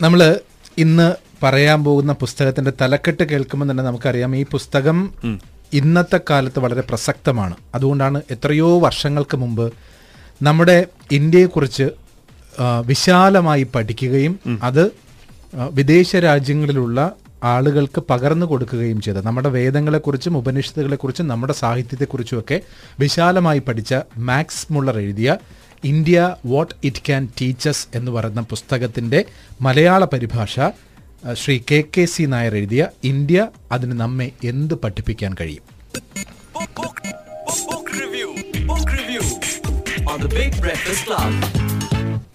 നമ്മൾ ഇന്ന് പറയാൻ പോകുന്ന പുസ്തകത്തിന്റെ തലക്കെട്ട് കേൾക്കുമ്പോൾ തന്നെ നമുക്കറിയാം ഈ പുസ്തകം ഇന്നത്തെ കാലത്ത് വളരെ പ്രസക്തമാണ്. അതുകൊണ്ടാണ് എത്രയോ വർഷങ്ങൾക്ക് മുമ്പ് നമ്മുടെ ഇന്ത്യയെക്കുറിച്ച് വിശാലമായി പഠിക്കുകയും അത് വിദേശ രാജ്യങ്ങളിലുള്ള ആളുകൾക്ക് പകർന്നു കൊടുക്കുകയും ചെയ്ത നമ്മുടെ വേദങ്ങളെക്കുറിച്ചും ഉപനിഷത്തുകളെക്കുറിച്ചും നമ്മുടെ സാഹിത്യത്തെക്കുറിച്ചുമൊക്കെ വിശാലമായി പഠിച്ച മാക്സ് മുള്ളർ എഴുതിയ India what it can teaches എന്ന് പറയുന്ന പുസ്തകത്തിന്റെ മലയാള പരിഭാഷ Shri K K C Nair എഴുതിയ ഇന്ത്യ അതിന് നമ്മെ എന്ത് പഠിപ്പിക്കാൻ കഴിയും.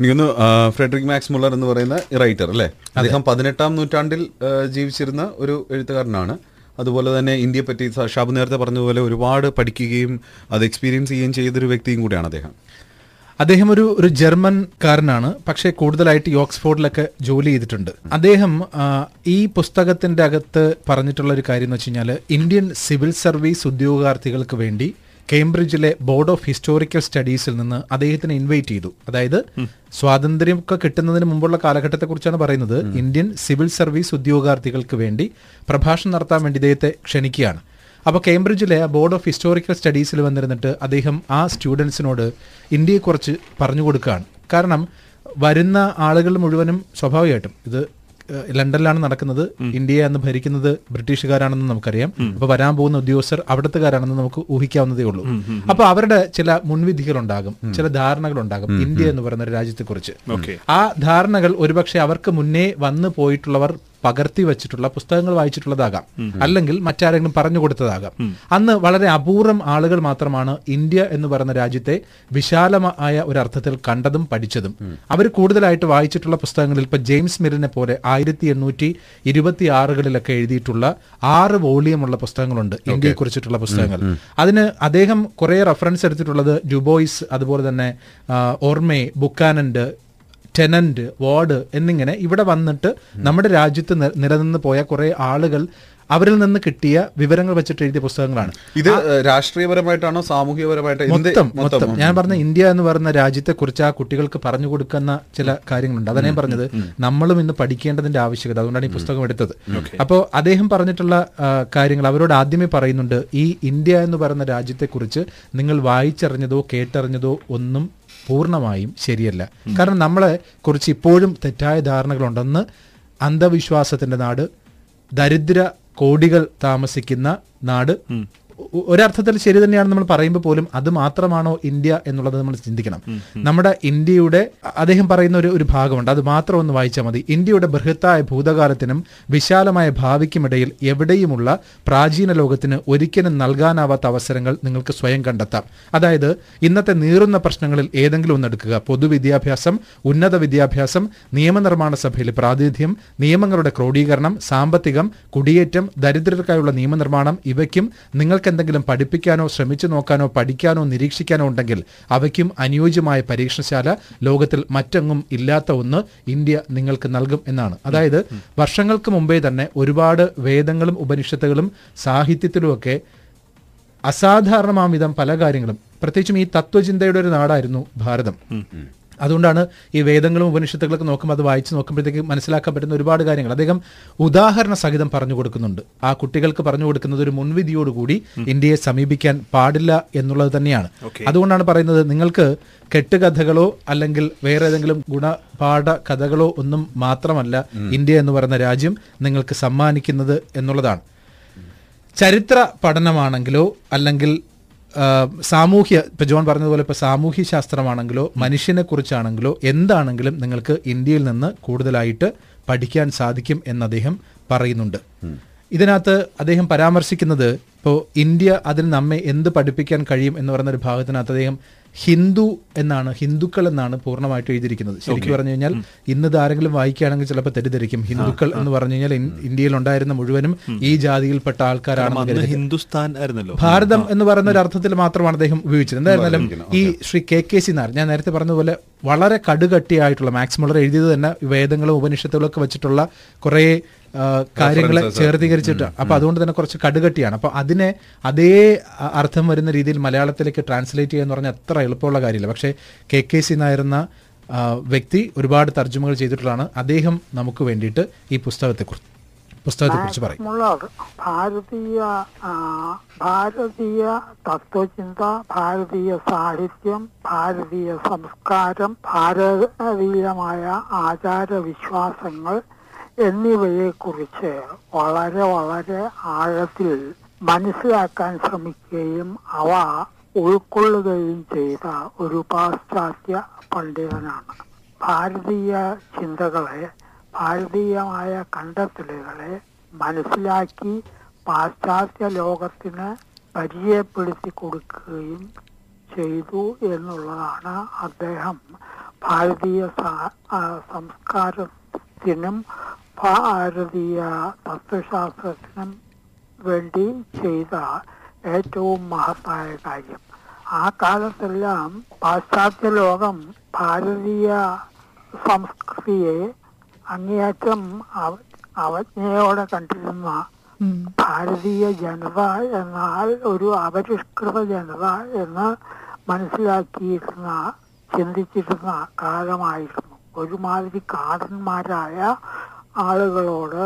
എനിക്കൊന്ന് ഫ്രെഡറിക് മാക്സ് മുള്ളർ എന്ന് പറയുന്ന റൈറ്റർ അല്ലേ? അദ്ദേഹം പതിനെട്ടാം നൂറ്റാണ്ടിൽ ജീവിച്ചിരുന്ന ഒരു എഴുത്തുകാരനാണ്. അതുപോലെ തന്നെ ഇന്ത്യയെ പറ്റി ഷാബ് ഷാബു നേരത്തെ പറഞ്ഞതുപോലെ ഒരുപാട് പഠിക്കുകയും അത് എക്സ്പീരിയൻസ് ചെയ്യുകയും ചെയ്തൊരു വ്യക്തിയും കൂടിയാണ് അദ്ദേഹം. അദ്ദേഹം ഒരു ഒരു ജർമ്മൻകാരനാണ് പക്ഷേ കൂടുതലായിട്ട് ഓക്സ്ഫോർഡിലൊക്കെ ജോലി ചെയ്തിട്ടുണ്ട്. അദ്ദേഹം ഈ പുസ്തകത്തിന്റെ അകത്ത് പറഞ്ഞിട്ടുള്ള ഒരു കാര്യം എന്ന് വെച്ച് കഴിഞ്ഞാൽ ഇന്ത്യൻ സിവിൽ സർവീസ് ഉദ്യോഗാർത്ഥികൾക്ക് വേണ്ടി കേംബ്രിഡ്ജിലെ ബോർഡ് ഓഫ് ഹിസ്റ്റോറിക്കൽ സ്റ്റഡീസിൽ നിന്ന് അദ്ദേഹത്തിന് ഇൻവൈറ്റ് ചെയ്തു. അതായത് സ്വാതന്ത്ര്യം ഒക്കെ കിട്ടുന്നതിന് മുമ്പുള്ള കാലഘട്ടത്തെക്കുറിച്ചാണ് പറയുന്നത്. ഇന്ത്യൻ സിവിൽ സർവീസ് ഉദ്യോഗാർത്ഥികൾക്ക് വേണ്ടി പ്രഭാഷണം നടത്താൻ വേണ്ടി ഇദ്ദേഹത്തെ ക്ഷണിക്കുകയാണ്. അപ്പോൾ കേംബ്രിഡ്ജിലെ ബോർഡ് ഓഫ് ഹിസ്റ്റോറിക്കൽ സ്റ്റഡീസിൽ വന്നിരുന്നിട്ട് അദ്ദേഹം ആ സ്റ്റുഡൻസിനോട് ഇന്ത്യയെക്കുറിച്ച് പറഞ്ഞു കൊടുക്കുകയാണ്. കാരണം വരുന്ന ആളുകൾ മുഴുവനും സ്വാഭാവികമായിട്ടും ഇത് ലണ്ടനിലാണ് നടക്കുന്നത് ഇന്ത്യയെ അന്ന് ഭരിക്കുന്നത് ബ്രിട്ടീഷുകാരാണെന്ന് നമുക്കറിയാം. അപ്പൊ വരാൻ പോകുന്ന ഉദ്യോഗസ്ഥർ അവിടത്തുകാരാണെന്ന് നമുക്ക് ഊഹിക്കാവുന്നതേ ഉള്ളൂ. അപ്പൊ അവരുടെ ചില മുൻവിധികൾ ഉണ്ടാകും ചില ധാരണകൾ ഉണ്ടാകും ഇന്ത്യ എന്ന് പറയുന്ന ഒരു രാജ്യത്തെക്കുറിച്ച് ആ ധാരണകൾ ഒരുപക്ഷെ അവർക്ക് മുന്നേ വന്നു പോയിട്ടുള്ളവർ പകർത്തി വെച്ചിട്ടുള്ള പുസ്തകങ്ങൾ വായിച്ചിട്ടുള്ളതാകാം. അല്ലെങ്കിൽ മറ്റാരെങ്കിലും പറഞ്ഞു കൊടുത്തതാകാം. അന്ന് വളരെ അപൂർവം ആളുകൾ മാത്രമാണ് ഇന്ത്യ എന്ന് പറയുന്ന രാജ്യത്തെ വിശാലമായ ഒരു അർത്ഥത്തിൽ കണ്ടതും പഠിച്ചതും. അവർ കൂടുതലായിട്ട് വായിച്ചിട്ടുള്ള പുസ്തകങ്ങളിൽ ഇപ്പൊ ജെയിംസ് മിറിനെ പോലെ ആയിരത്തി എണ്ണൂറ്റി ഇരുപത്തി ആറുകളിലൊക്കെ എഴുതിയിട്ടുള്ള ആറ് വോളിയമുള്ള പുസ്തകങ്ങളുണ്ട്. ഇന്ത്യയെ കുറിച്ചിട്ടുള്ള പുസ്തകങ്ങൾ. അതിന് അദ്ദേഹം കുറെ റെഫറൻസ് എടുത്തിട്ടുള്ളത് ഡുബോയ്സ് അതുപോലെ തന്നെ ഓർമേ ബുക്കാനൻഡ് ടെനന്റ് വാർഡ് എന്നിങ്ങനെ ഇവിടെ വന്നിട്ട് നമ്മുടെ രാജ്യത്ത് നിലനിന്ന് പോയ കുറേ ആളുകൾ അവരിൽ നിന്ന് കിട്ടിയ വിവരങ്ങൾ വെച്ചിട്ട് എഴുതിയ പുസ്തകങ്ങളാണ്. ഇത് രാഷ്ട്രീയപരമായിട്ടാണോ സാമൂഹികപരമായിട്ടോ മൊത്തം മൊത്തം. ഞാൻ പറഞ്ഞ ഇന്ത്യ എന്ന് പറയുന്ന രാജ്യത്തെ കുറിച്ച് ആ കുട്ടികൾക്ക് പറഞ്ഞു കൊടുക്കുന്ന ചില കാര്യങ്ങളുണ്ട്. അതാണ് ഞാൻ പറഞ്ഞത് നമ്മളും ഇന്ന് പഠിക്കേണ്ടതിന്റെ ആവശ്യകത. അതുകൊണ്ടാണ് ഈ പുസ്തകം എടുത്തത്. അപ്പോൾ അദ്ദേഹം പറഞ്ഞിട്ടുള്ള കാര്യങ്ങൾ അവരോട് ആദ്യമേ പറയുന്നുണ്ട് ഈ ഇന്ത്യ എന്ന് പറയുന്ന രാജ്യത്തെക്കുറിച്ച് നിങ്ങൾ വായിച്ചറിഞ്ഞതോ കേട്ടറിഞ്ഞതോ ഒന്നും പൂർണമായും ശരിയല്ല. കാരണം നമ്മളെ കുറിച്ച് ഇപ്പോഴും തെറ്റായ ധാരണകളുണ്ടെന്ന് അന്ധവിശ്വാസത്തിന്റെ നാട് ദരിദ്ര കോടികൾ താമസിക്കുന്ന നാട് ഒരർത്ഥത്തിൽ ശരി തന്നെയാണ് നമ്മൾ പറയുമ്പോൾ പോലും അത് മാത്രമാണോ ഇന്ത്യ എന്നുള്ളത് നമ്മൾ ചിന്തിക്കണം. നമ്മുടെ ഇന്ത്യയുടെ അദ്ദേഹം പറയുന്ന ഒരു ഒരു ഭാഗമുണ്ട്. അത് മാത്രം ഒന്ന് വായിച്ചാൽ മതി. ഇന്ത്യയുടെ ബൃഹത്തായ ഭൂതകാലത്തിനും വിശാലമായ ഭാവിക്കുമിടയിൽ എവിടെയുമുള്ള പ്രാചീന ലോകത്തിന് ഒരിക്കലും നൽകാനാവാത്ത അവസരങ്ങൾ നിങ്ങൾക്ക് സ്വയം കണ്ടെത്താം. അതായത് ഇന്നത്തെ നീറുന്ന പ്രശ്നങ്ങളിൽ ഏതെങ്കിലും ഒന്ന് എടുക്കുക. പൊതുവിദ്യാഭ്യാസം ഉന്നത വിദ്യാഭ്യാസം നിയമനിർമ്മാണ സഭയിലെ പ്രാതിനിധ്യം നിയമങ്ങളുടെ ക്രോഡീകരണം സാമ്പത്തികം കുടിയേറ്റം ദരിദ്രർക്കായുള്ള നിയമനിർമ്മാണം ഇവയ്ക്കും നിങ്ങൾക്ക് എന്തെങ്കിലും പഠിപ്പിക്കാനോ ശ്രമിച്ചു നോക്കാനോ പഠിക്കാനോ നിരീക്ഷിക്കാനോ ഉണ്ടെങ്കിൽ അവയ്ക്കും അനുയോജ്യമായ പരീക്ഷണശാല ലോകത്തിൽ മറ്റെങ്ങും ഇല്ലാത്ത ഒന്ന് ഇന്ത്യ നിങ്ങൾക്ക് നൽകും എന്നാണ്. അതായത് വർഷങ്ങൾക്ക് മുമ്പേ തന്നെ ഒരുപാട് വേദങ്ങളും ഉപനിഷത്തുകളും സാഹിത്യത്തിലുമൊക്കെ അസാധാരണമാം വിധം പല കാര്യങ്ങളും. പ്രത്യേകിച്ചും ഈ തത്വചിന്തയുടെ ഒരു നാടായിരുന്നു ഭാരതം. അതുകൊണ്ടാണ് ഈ വേദങ്ങളും ഉപനിഷത്തുകളൊക്കെ നോക്കുമ്പോൾ അത് വായിച്ച് നോക്കുമ്പോഴത്തേക്ക് മനസ്സിലാക്കാൻ പറ്റുന്ന ഒരുപാട് കാര്യങ്ങൾ. അദ്ദേഹം ഉദാഹരണ സഹിതം പറഞ്ഞു കൊടുക്കുന്നുണ്ട്. ആ കുട്ടികൾക്ക് പറഞ്ഞു കൊടുക്കുന്നത് ഒരു മുൻവിധിയോടുകൂടി ഇന്ത്യയെ സമീപിക്കാൻ പാടില്ല എന്നുള്ളത് തന്നെയാണ്. അതുകൊണ്ടാണ് പറയുന്നത് നിങ്ങൾക്ക് കെട്ടുകഥകളോ അല്ലെങ്കിൽ വേറെ ഏതെങ്കിലും ഗുണപാഠ കഥകളോ ഒന്നും മാത്രമല്ല ഇന്ത്യ എന്ന് പറയുന്ന രാജ്യം നിങ്ങൾക്ക് സമ്മാനിക്കുന്നത് എന്നുള്ളതാണ്. ചരിത്ര പഠനമാണെങ്കിലോ അല്ലെങ്കിൽ സാമൂഹ്യ ഇപ്പം ജോൺ പറഞ്ഞതുപോലെ ഇപ്പോൾ സാമൂഹ്യ ശാസ്ത്രമാണെങ്കിലോ മനുഷ്യനെ കുറിച്ചാണെങ്കിലോ എന്താണെങ്കിലും നിങ്ങൾക്ക് ഇന്ത്യയിൽ നിന്ന് കൂടുതലായിട്ട് പഠിക്കാൻ സാധിക്കും എന്ന് അദ്ദേഹം പറയുന്നുണ്ട്. ഇതിനകത്ത് അദ്ദേഹം പരാമർശിക്കുന്നത് ഇപ്പോൾ ഇന്ത്യ അതിൽ നമ്മെ എന്ത് പഠിപ്പിക്കാൻ കഴിയും എന്ന് പറയുന്ന ഒരു ഭാഗത്തിനകത്ത് അദ്ദേഹം ഹിന്ദു എന്നാണ് ഹിന്ദുക്കൾ എന്നാണ് പൂർണമായിട്ട് എഴുതിയിരിക്കുന്നത്. ശരിക്കും പറഞ്ഞു കഴിഞ്ഞാൽ ഇന്ന് ആരെങ്കിലും വായിക്കുകയാണെങ്കിൽ ചിലപ്പോൾ തെറ്റിദ്ധരിക്കും. ഹിന്ദുക്കൾ എന്ന് പറഞ്ഞു കഴിഞ്ഞാൽ ഇന്ത്യയിൽ ഉണ്ടായിരുന്ന മുഴുവനും ഈ ജാതിയിൽപ്പെട്ട ആൾക്കാരാണ് ഹിന്ദുസ്ഥാൻ ആയിരുന്നല്ലോ. ഭാരതം എന്ന് പറയുന്ന ഒരു അർത്ഥത്തിൽ മാത്രമാണ് അദ്ദേഹം ഉപയോഗിച്ചത്. എന്തായിരുന്നാലും ഈ Shri K K C Nair ഞാൻ നേരത്തെ പറഞ്ഞതുപോലെ വളരെ കടുകട്ടിയായിട്ടുള്ള മാക്സ് എഴുതിയത് തന്നെ വേദങ്ങളും ഉപനിഷത്തുകളൊക്കെ വെച്ചിട്ടുള്ള കുറെ കാര്യങ്ങളെ ചേർത്തീകരിച്ചിട്ട്. അപ്പോൾ അതുകൊണ്ട് തന്നെ കുറച്ച് കടുകട്ടിയാണ്. അപ്പോൾ അതിനെ അതേ അർത്ഥം വരുന്ന രീതിയിൽ മലയാളത്തിലേക്ക് ട്രാൻസ്ലേറ്റ് ചെയ്യുക എന്ന് പറഞ്ഞാൽ അത്ര എളുപ്പമുള്ള കാര്യമില്ല. പക്ഷേ കെ കെ സി നായർ വ്യക്തി ഒരുപാട് തർജമകൾ ചെയ്തിട്ടുള്ളതാണ്. അദ്ദേഹം നമുക്ക് വേണ്ടിയിട്ട് ഈ പുസ്തകത്തെ കുറിച്ച് പറയും. മുള്ളർ ഭാരതീയ ആ, ഭാരതീയ തത്വചിന്ത ഭാരതീയ സാഹിത്യം ഭാരതീയ സംസ്കാരം ഭാരതീയമായ ആചാര ആചാരവിശ്വാസങ്ങൾ എന്നിവയെക്കുറിച്ച് വളരെ വളരെ ആഴത്തിൽ മനസ്സിലാക്കാൻ ശ്രമിക്കുകയും അവ ഉൾക്കൊള്ളുകയും ചെയ്ത ഒരു പാശ്ചാത്യ പണ്ഡിതനാണ്. ഭാരതീയ ചിന്തകളെ ഭാരതീയമായ കണ്ടെത്തലുകളെ മനസ്സിലാക്കി പാശ്ചാത്യ ലോകത്തിന് പരിചയപ്പെടുത്തി കൊടുക്കുകയും ചെയ്തു എന്നുള്ളതാണ് അദ്ദേഹം ഭാരതീയ സംസ്കാരത്തിനും ഭാരതീയ തത്വശാസ്ത്രത്തിനും വേണ്ടി ചെയ്ത ഏറ്റവും മഹത്തായ കാര്യം. ആ കാലത്തെല്ലാം പാശ്ചാത്യ ലോകം ഭാരതീയ സംസ്കൃതിയെ അങ്ങേയറ്റം അവ- അവജ്ഞയോടെ കണ്ടിരുന്ന ഭാരതീയ ജനത എന്നാൽ ഒരു അപരിഷ്കൃത ജനത എന്ന് മനസ്സിലാക്കിയിരുന്ന ചിന്തിച്ചിരുന്ന കാലമായിരുന്നു. ഒരുമാതിരി കാടന്മാരായ ആളുകളോട്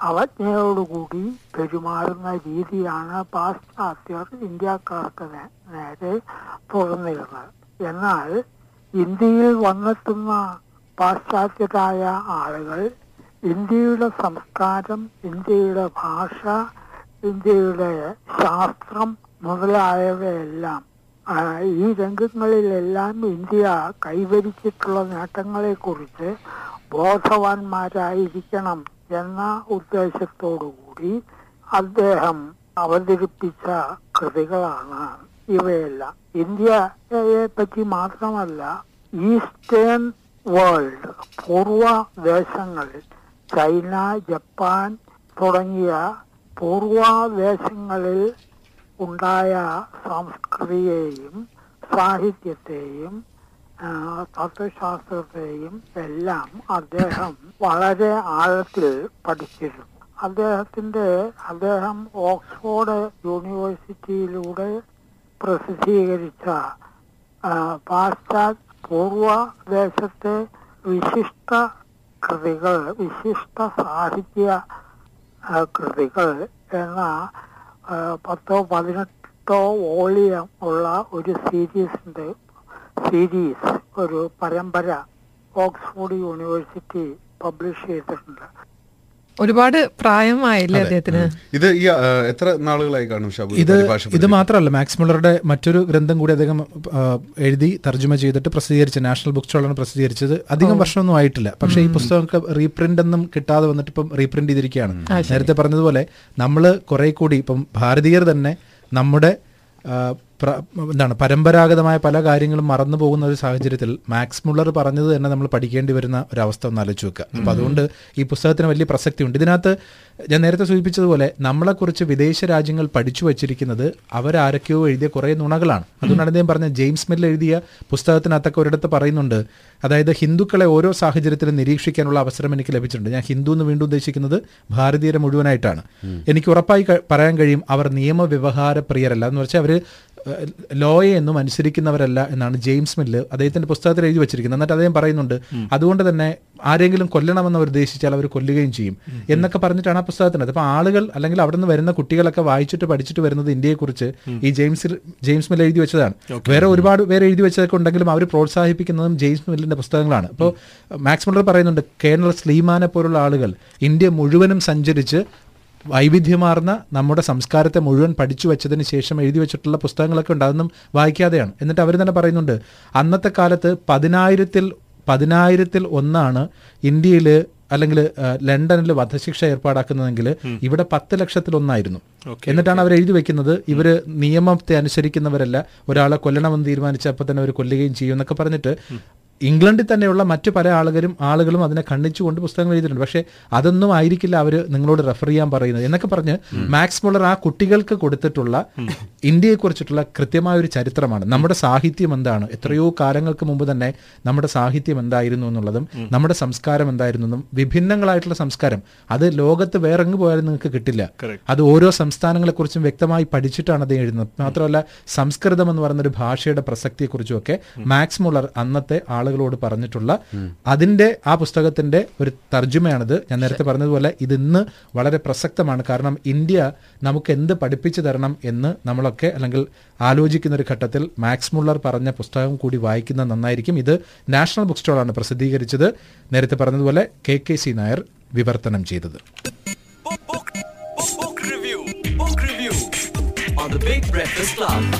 അവജ്ഞയോടുകൂടി പെരുമാറുന്ന രീതിയാണ് പാശ്ചാത്യർ ഇന്ത്യക്കാർക്ക് നേരെ തുറന്നിരുന്നത് എന്നാൽ ഇന്ത്യയിൽ വന്നെത്തുന്ന പാശ്ചാത്യരായ ആളുകൾ ഇന്ത്യയുടെ സംസ്കാരം ഇന്ത്യയുടെ ഭാഷ ഇന്ത്യയുടെ ശാസ്ത്രം മുതലായവയെല്ലാം ഈ രംഗങ്ങളിലെല്ലാം ഇന്ത്യ കൈവരിച്ചിട്ടുള്ള നേട്ടങ്ങളെ കുറിച്ച് ബോധവാന്മാരായിരിക്കണം എന്ന ഉദ്ദേശത്തോടുകൂടി അദ്ദേഹം അവതരിപ്പിച്ച കൃതികളാണ് ഇവയെല്ലാം. ഇന്ത്യയെ പറ്റി മാത്രമല്ല ഈസ്റ്റേൺ വേൾഡ് പൂർവ ദേശങ്ങളിൽ ചൈന ജപ്പാൻ തുടങ്ങിയ പൂർവ ദേശങ്ങളിൽ ഉണ്ടായ സംസ്കൃതിയെയും സാഹിത്യത്തെയും തത്വശാസ്ത്രത്തെയും എല്ലാം അദ്ദേഹം വളരെ ആഴത്തിൽ പഠിച്ചിരുന്നു. അദ്ദേഹത്തിന്റെ അദ്ദേഹം ഓക്സ്ഫോർഡ് യൂണിവേഴ്സിറ്റിയിലൂടെ പ്രസിദ്ധീകരിച്ച പാശ്ചാത്യ പൂർവ ദേശത്തെ വിശിഷ്ട കൃതികൾ വിശിഷ്ട സാഹിത്യ കൃതികൾ എന്ന പത്തോ പതിനെട്ടോ വോളിയം ഉള്ള ഒരു സീരീസിന്റെ സീരീസ് ഒരു പരമ്പര ഓക്സ്ഫോർഡ് യൂണിവേഴ്സിറ്റി പബ്ലിഷ് ചെയ്തിട്ടുണ്ട്. ഒരുപാട് പ്രായമായില്ലേ അദ്ദേഹത്തിന്? ഇത് ഈ എത്ര നാളുകളായി കാണും ഷാബു ഇത് ഇത് മാത്രമല്ല മാക്സ് മുള്ളറുടെ മറ്റൊരു ഗ്രന്ഥം കൂടി അദ്ദേഹം എഴുതി തർജമ ചെയ്തിട്ട് പ്രസിദ്ധീകരിച്ച നാഷണൽ ബുക്ക് സ്റ്റോളാണ് പ്രസിദ്ധീകരിച്ചത്. അധികം വർഷമൊന്നും ആയിട്ടില്ല. പക്ഷേ ഈ പുസ്തകമൊക്കെ റീപ്രിന്റ് ഒന്നും കിട്ടാതെ വന്നിട്ട് ഇപ്പം റീപ്രിന്റ് ചെയ്തിരിക്കുകയാണ്. നേരത്തെ പറഞ്ഞതുപോലെ നമ്മൾ കുറെ കൂടി ഇപ്പം ഭാരതീയർ തന്നെ നമ്മുടെ എന്താണ് പരമ്പരാഗതമായ പല കാര്യങ്ങളും മറന്നു പോകുന്ന ഒരു സാഹചര്യത്തിൽ മാക്സ് മുള്ളർ പറഞ്ഞത് തന്നെ നമ്മൾ പഠിക്കേണ്ടി വരുന്ന ഒരു അവസ്ഥ ഒന്ന് ആലോചിച്ച് വെക്കുക. അപ്പോൾ അതുകൊണ്ട് ഈ പുസ്തകത്തിന് വലിയ പ്രസക്തിയുണ്ട്. ഇതിനകത്ത് ഞാൻ നേരത്തെ സൂചിപ്പിച്ചതുപോലെ നമ്മളെക്കുറിച്ച് വിദേശ രാജ്യങ്ങൾ പഠിച്ചു വച്ചിരിക്കുന്നത് അവരാരൊക്കെയോ എഴുതിയ കുറേ നുണകളാണ്. അതുകൊണ്ടാണ് അദ്ദേഹം പറഞ്ഞ ജെയിംസ് മിൽ എഴുതിയ പുസ്തകത്തിനകത്തൊക്കെ ഒരിടത്ത് പറയുന്നുണ്ട് അതായത് ഹിന്ദുക്കളെ ഓരോ സാഹചര്യത്തിലും നിരീക്ഷിക്കാനുള്ള അവസരം എനിക്ക് ലഭിച്ചിട്ടുണ്ട്. ഞാൻ ഹിന്ദു എന്ന് വീണ്ടും ഉദ്ദേശിക്കുന്നത് ഭാരതീയരെ മുഴുവനായിട്ടാണ്. എനിക്ക് ഉറപ്പായി പറയാൻ കഴിയും അവർ നിയമവ്യവഹാര പ്രിയരല്ല എന്ന് വെച്ചാൽ അവർ ലോയെ എന്നും അനുസരിക്കുന്നവരല്ല എന്നാണ് ജെയിംസ് മില്ല് അദ്ദേഹത്തിന്റെ പുസ്തകത്തിൽ എഴുതി വെച്ചിരിക്കുന്നത്. എന്നിട്ട് അദ്ദേഹം പറയുന്നുണ്ട് അതുകൊണ്ട് തന്നെ ആരെങ്കിലും കൊല്ലണമെന്ന് അവർ ഉദ്ദേശിച്ചാൽ അവർ കൊല്ലുകയും ചെയ്യും. എന്നൊക്കെ പറഞ്ഞിട്ടാണ് ആ പുസ്തകത്തിനകത്ത് അപ്പൊ ആളുകൾ അല്ലെങ്കിൽ അവിടെ നിന്ന് വരുന്ന കുട്ടികളൊക്കെ വായിച്ചിട്ട് പഠിച്ചിട്ട് വരുന്നത് ഇന്ത്യയെക്കുറിച്ച് ഈ ജെയിംസ് ജെയിംസ് മില്ല് എഴുതി വെച്ചതാണ്. വേറെ ഒരുപാട് പേര് എഴുതി വെച്ചതൊക്കെ ഉണ്ടെങ്കിലും അവർ പ്രോത്സാഹിപ്പിക്കുന്നതും ജെയിംസ് മില്ലിന്റെ പുസ്തകങ്ങളാണ്. അപ്പോൾ മാക്സ് മുള്ളർ പറയുന്നുണ്ട് കേണൽ സ്ലീമാനെ പോലുള്ള ആളുകൾ ഇന്ത്യ മുഴുവനും സഞ്ചരിച്ച് വൈവിധ്യമാർന്ന നമ്മുടെ സംസ്കാരത്തെ മുഴുവൻ പഠിച്ചു വെച്ചതിന് ശേഷം എഴുതി വെച്ചിട്ടുള്ള പുസ്തകങ്ങളൊക്കെ ഉണ്ട്. അതൊന്നും വായിക്കാതെയാണ്. എന്നിട്ട് അവർ തന്നെ പറയുന്നുണ്ട് അന്നത്തെ കാലത്ത് പതിനായിരത്തിൽ പതിനായിരത്തിൽ ഒന്നാണ് ഇന്ത്യയിൽ അല്ലെങ്കിൽ ലണ്ടനിൽ വധശിക്ഷ ഏർപ്പാടാക്കുന്നതെങ്കിൽ ഇവിടെ പത്ത് ലക്ഷത്തിൽ ഒന്നായിരുന്നു. എന്നിട്ടാണ് അവർ എഴുതി വെക്കുന്നത് ഇവർ നിയമത്തെ അനുസരിക്കുന്നവരല്ല ഒരാളെ കൊല്ലണമെന്ന് തീരുമാനിച്ചപ്പോൾ തന്നെ അവർ കൊല്ലുകയും ചെയ്യും എന്നൊക്കെ പറഞ്ഞിട്ട് ഇംഗ്ലണ്ടിൽ തന്നെയുള്ള മറ്റു പല ആളുകളും ആളുകളും അതിനെ ഖണ്ഡിച്ചുകൊണ്ട് പുസ്തകങ്ങൾ എഴുതിയിട്ടുണ്ട്. പക്ഷേ അതൊന്നും ആയിരിക്കില്ല അവർ നിങ്ങളോട് റെഫർ ചെയ്യാൻ പറയുന്നത്. എന്നൊക്കെ പറഞ്ഞ് മാക്സ് മുള്ളർ ആ കുട്ടികൾക്ക് കൊടുത്തിട്ടുള്ള ഇന്ത്യയെക്കുറിച്ചിട്ടുള്ള കൃത്യമായ ഒരു ചരിത്രമാണ്. നമ്മുടെ സാഹിത്യം എന്താണ്? എത്രയോ കാലങ്ങൾക്ക് മുമ്പ് തന്നെ നമ്മുടെ സാഹിത്യം എന്തായിരുന്നു എന്നുള്ളതും നമ്മുടെ സംസ്കാരം എന്തായിരുന്നു എന്നും വിഭിന്നങ്ങളായിട്ടുള്ള സംസ്കാരം. അത് ലോകത്ത് വേറെ എങ്ങ് പോയാലും നിങ്ങൾക്ക് കിട്ടില്ല. അത് ഓരോ സംസ്ഥാനങ്ങളെക്കുറിച്ചും വ്യക്തമായി പഠിച്ചിട്ടാണ് അത് എഴുതുന്നത്. മാത്രമല്ല സംസ്കൃതം എന്ന് പറയുന്ന ഒരു ഭാഷയുടെ പ്രസക്തിയെക്കുറിച്ചും ഒക്കെ മാക്സ് മുള്ളർ അന്നത്തെ ആളുകൾ ആളുകളോട് പറഞ്ഞിട്ടുള്ള അതിന്റെ ആ പുസ്തകത്തിന്റെ ഒരു തർജമയാണിത്. ഞാൻ നേരത്തെ പറഞ്ഞതുപോലെ ഇതിന്ന് ഇന്ന് വളരെ പ്രസക്തമാണ്. കാരണം ഇന്ത്യ നമുക്ക് എന്ത് പഠിപ്പിച്ചു തരണം എന്ന് നമ്മളൊക്കെ അല്ലെങ്കിൽ ആലോചിക്കുന്ന ഒരു ഘട്ടത്തിൽ മാക്സ് മുള്ളർ പറഞ്ഞ പുസ്തകം കൂടി വായിക്കുന്ന നന്നായിരിക്കും. ഇത് നാഷണൽ ബുക്ക് സ്റ്റോളാണ് പ്രസിദ്ധീകരിച്ചത്. നേരത്തെ പറഞ്ഞതുപോലെ കെ കെ സി നായർ വിവർത്തനം ചെയ്തത്. Book, book, book, book review. Book review. On the Big Breakfast Club.